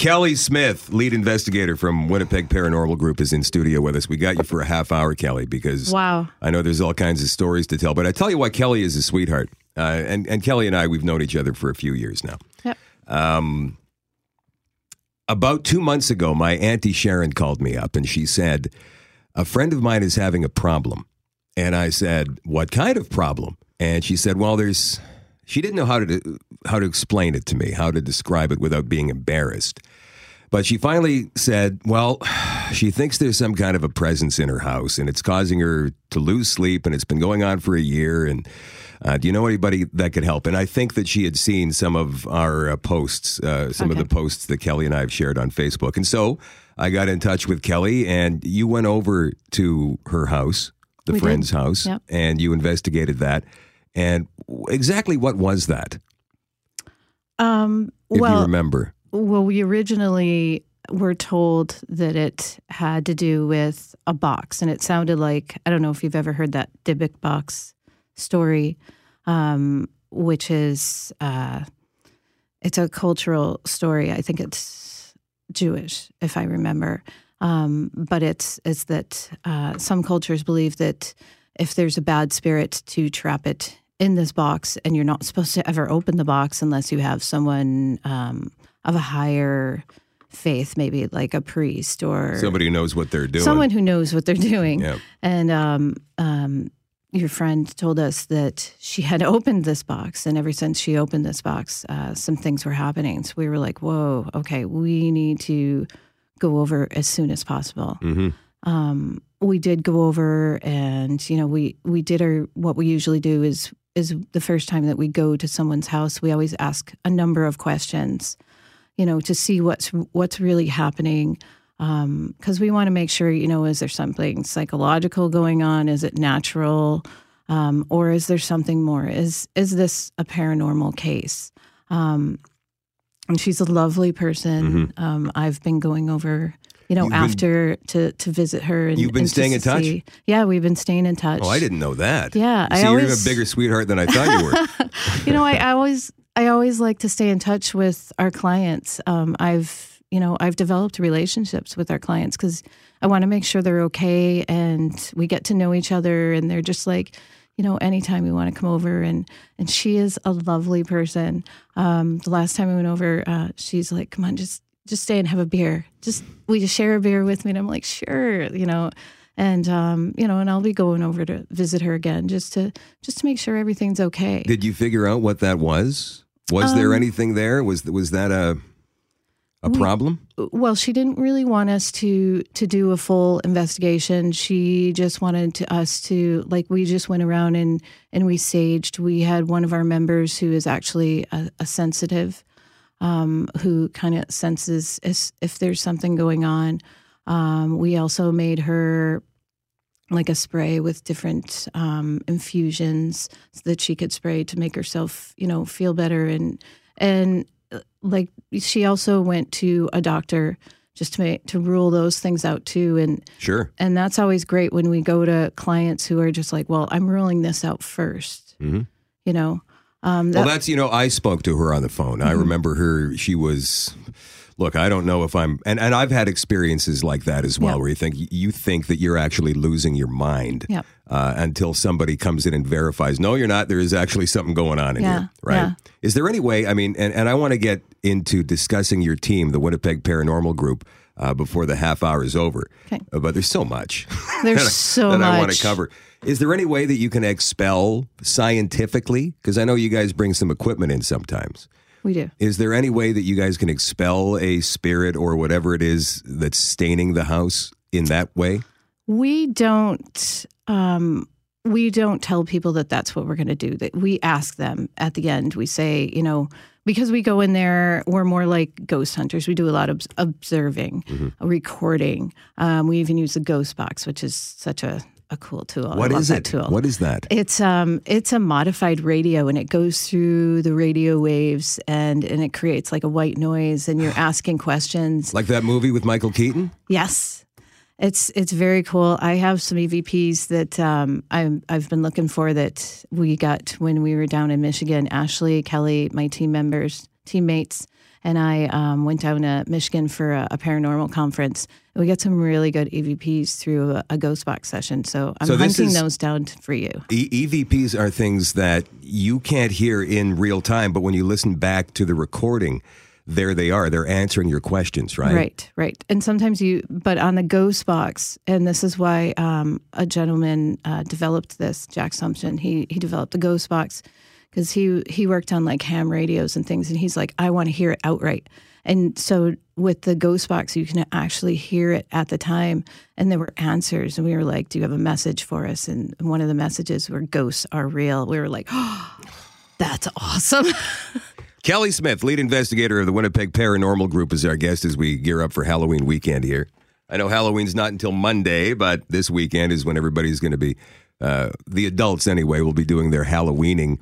Kelly Smith, lead investigator from Winnipeg Paranormal Group, is in studio with us. We got you for a half hour, Kelly, because Wow. I know there's all kinds of stories to tell. But I tell you why Kelly is a sweetheart. Uh, and, and Kelly and I, we've known each other for a few years now. Yep. Um, About two months ago, my Auntie Sharon called me up and she said, A friend of mine is having a problem. And I said, What kind of problem? And she said, Well, there's, she didn't know how to, how to explain it to me, how to describe it without being embarrassed. But she finally said, Well, she thinks there's some kind of a presence in her house and it's causing her to lose sleep and it's been going on for a year. And uh, do you know anybody that could help? And I think that she had seen some of our uh, posts, uh, some of the posts that Kelly and I have shared on Facebook. And so I got in touch with Kelly and you went over to her house, the We did. friend's house, Yep. and you investigated that. And exactly what was that, Um, if you remember? Well, we originally were told that it had to do with a box, and it sounded like I don't know if you've ever heard that Dybbuk box story, um, which is uh, it's a cultural story. I think it's Jewish, if I remember. Um, but it's it's that uh, some cultures believe that if there's a bad spirit, to trap it in this box, and you're not supposed to ever open the box unless you have someone um, of a higher faith, maybe like a priest or Somebody who knows what they're doing. someone who knows what they're doing. Yeah. And um, um, your friend told us that she had opened this box, and ever since she opened this box, uh, some things were happening. So we were like, "Whoa, okay, we need to go over as soon as possible." Mhm. Um, we did go over, and you know, we we did our what we usually do is is the first time that we go to someone's house, we always ask a number of questions, you know, to see what's what's really happening because we want to make sure, you know, is there something psychological going on? Is it natural, um, or is there something more? Is is this a paranormal case? Um, and she's a lovely person. Um, I've been going over, you know, Mm-hmm. You've been- after to to visit her. And, You've been staying in touch? see- yeah, we've been staying in touch. Oh, I didn't know that. Yeah, You I See, you're a bigger sweetheart than I thought you were. you know, I, I always I always like to stay in touch with our clients. Um, I've you know I've developed relationships with our clients because I want to make sure they're okay and we get to know each other and they're just like you know anytime you want to come over and and she is a lovely person. Um, the last time we went over, uh, she's like, "Come on, just just stay and have a beer. Just will you share a beer with me?" And I'm like, "Sure," you know. And um, you know, and I'll be going over to visit her again just to just to make sure everything's okay. Did you figure out what that was? Was there Um, anything there? Was was that a a We- problem? well she didn't really want us to to do a full investigation she just wanted to, us to like we just went around and and we saged we had one of our members who is actually a, a sensitive um, who kind of senses if, if there's something going on um, we also made her like a spray with different um, infusions so that she could spray to make herself you know feel better and and uh, like she also went to a doctor just to make to rule those things out too and Sure. and that's always great when we go to clients who are just like well i'm ruling this out 1st Mhm. you know um, Well, that's you know, I spoke to her on the phone. I Mm-hmm. remember her. She was. Look, I don't know if I'm, and, and I've had experiences like that as well, Yeah. where you think you think that you're actually losing your mind Yep. uh, until somebody comes in and verifies, no, you're not. There is actually something going on in Yeah, here, right? yeah. Is there any way? I mean, and, and I want to get into discussing your team, the Winnipeg Paranormal Group, uh, before the half hour is over. Okay. Uh, but there's so much. There's that so that I want to cover. Is there any way that you can expel scientifically? Because I know you guys bring some equipment in sometimes. We do. Is there any way that you guys can expel a spirit or whatever it is that's staining the house in that way? we don't um, we don't tell people that that's what we're going to do. That we ask them at the end. We say you know because we go in there we're more like ghost hunters. We do a lot of observing Mm-hmm. recording. Um, we even use the ghost box which is such a, a cool tool What I is that it? tool What is that? It's um it's a modified radio and it goes through the radio waves and and it creates like a white noise and you're asking questions. Like that movie with Michael Keaton? Yes. It's it's very cool. I have some EVPs that um, I'm, I've been looking for that we got when we were down in Michigan. Ashley, Kelly, my team members, teammates, and I um, went down to Michigan for a, a, paranormal conference. We got some really good EVPs through a, a ghost box session. So I'm so hunting is, those down for you. E- EVPs are things that you can't hear in real time, but when you listen back to the recording, there they are. They're answering your questions, right? Right, right. And sometimes you, but on the ghost box, and this is why um, a gentleman uh, developed this, Jack Sumption. He he developed the ghost box because he he worked on like ham radios and things, and he's like, I want to hear it outright. And so with the ghost box, you can actually hear it at the time, and there were answers, and we were like, "Do you have a message for us?" And one of the messages were, "Ghosts are real." We were like, "Oh, that's awesome." Kelly Smith, lead investigator of the Winnipeg Paranormal Group, is our guest as we gear up for Halloween weekend here. I know Halloween's not until Monday, but this weekend is when everybody's going to be, uh, the adults anyway, will be doing their Halloweening.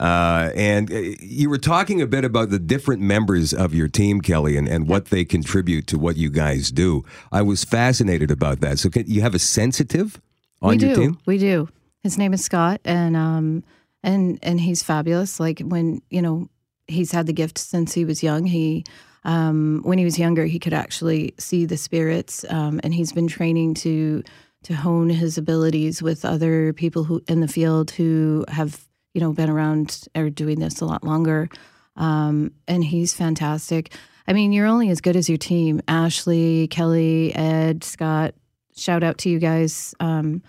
Uh, and uh, you were talking a bit about the different members of your team, Kelly, and, and what they contribute to what you guys do. I was fascinated about that. So, can, you have a sensitive on we your do. team? We do. His name is Scott, and um, and and he's fabulous. Like when you know he's had the gift since he was young. He um, when he was younger, he could actually see the spirits, um, and he's been training to to hone his abilities with other people who in the field who have you know, been around or doing this a lot longer. Um, and he's fantastic. I mean, you're only as good as your team. Ashley, Kelly, Ed, Scott, shout out to you guys. Um,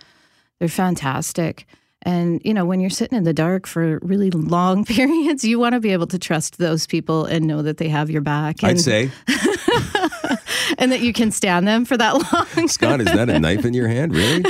they're fantastic. And, you know, when you're sitting in the dark for really long periods, you want to be able to trust those people and know that they have your back. And, I'd say. and that you can stand them for that long. Scott, is that a knife in your hand? Really?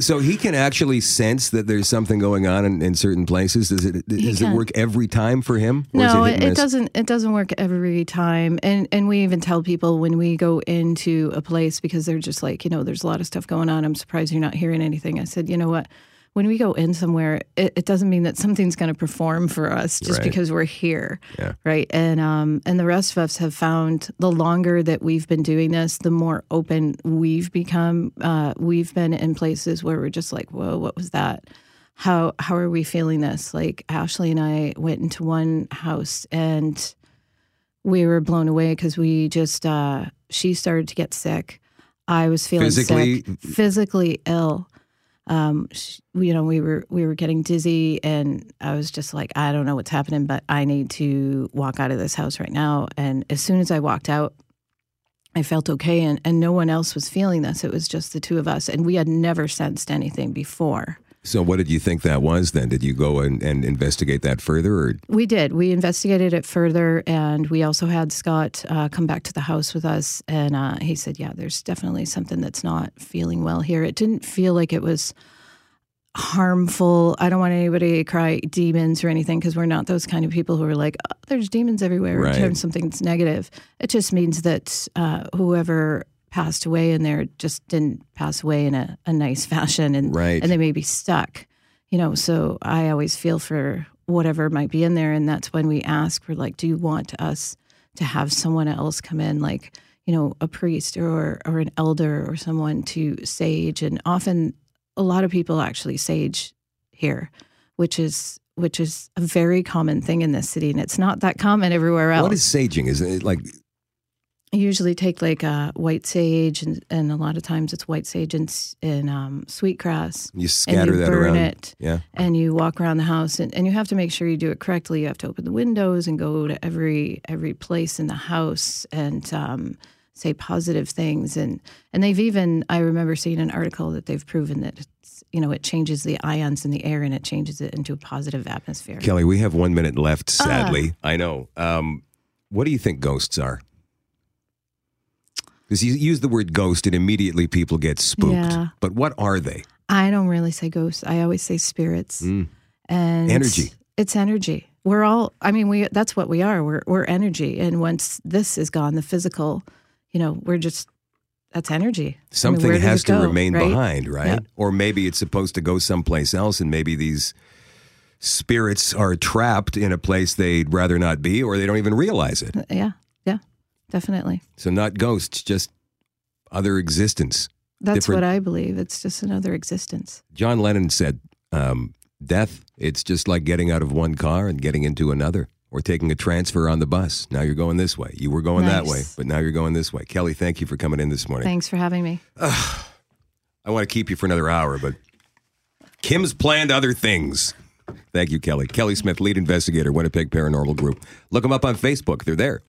So he can actually sense that there's something going on in, in certain places. Does it does it work every time for him? no, it, it, doesn't. It doesn't work every time. And and we even tell people when we go into a place because they're just like, you know, there's a lot of stuff going on. I'm surprised you're not hearing anything. I said, you know what? When we go in somewhere, it, it doesn't mean that something's going to perform for us just right. because we're here, yeah. right? And um, and the rest of us have found the longer that we've been doing this, the more open we've become. Uh, we've been in places where we're just like, whoa, what was that? How how are we feeling this? Like Ashley and I went into one house and we were blown away because we just uh, she started to get sick. I was feeling physically sick, physically ill um, you know, we were we were getting dizzy, and I was just like, I don't know what's happening, but I need to walk out of this house right now. And as soon as I walked out, I felt okay, and and no one else was feeling this. It was just the two of us, and we had never sensed anything before. So, what did you think that was then? Did you go and, and investigate that further? Or? We did. We investigated it further, and we also had Scott uh, come back to the house with us. And uh, he said, Yeah, there's definitely something that's not feeling well here. It didn't feel like it was harmful. I don't want anybody to cry demons or anything because we're not those kind of people who are like, oh, there's demons everywhere right. or something that's negative. It just means that uh, whoever passed away and they just didn't pass away in a, a nice fashion and right. and they may be stuck you know so i always feel for whatever might be in there and that's when we ask we're like do you want us to have someone else come in like you know a priest or or an elder or someone to sage? And often a lot of people actually sage here which is which is a very common thing in this city and it's not that common everywhere else. what is saging? Is it like I usually take like uh, white sage, and, and a lot of times it's white sage and, and um, sweetgrass. You scatter you that burn around. it, yeah. And you walk around the house, and, and you have to make sure you do it correctly. You have to open the windows and go to every every place in the house and um, say positive things. And and they've even I remember seeing an article that they've proven that it's, you know it changes the ions in the air and it changes it into a positive atmosphere. Kelly, we have one minute left. Sadly, uh, I know. Um, what do you think ghosts are? Because you use the word ghost and immediately people get spooked. Yeah. But what are they? I don't really say ghosts. I always say spirits. Mm. And energy. It's energy. We're all I mean, we that's what we are. We're we're energy. And once this is gone, the physical, you know, we're just that's energy. Something I mean, has to go, remain right? behind, right? Yep. Or maybe it's supposed to go someplace else and maybe these spirits are trapped in a place they'd rather not be or they don't even realize it. Yeah. Definitely. So not ghosts, just other existence. That's Different. what I believe. It's just another existence. John Lennon said, um, "Death. It's just like getting out of one car and getting into another, or taking a transfer on the bus. Now you're going this way. You were going that way, but now you're going this way. Kelly, thank you for coming in this morning. Thanks for having me. I want to keep you for another hour, but Kim's planned other things. Thank you, Kelly. Kelly Smith, lead investigator, Winnipeg Paranormal Group. Look them up on Facebook. They're there.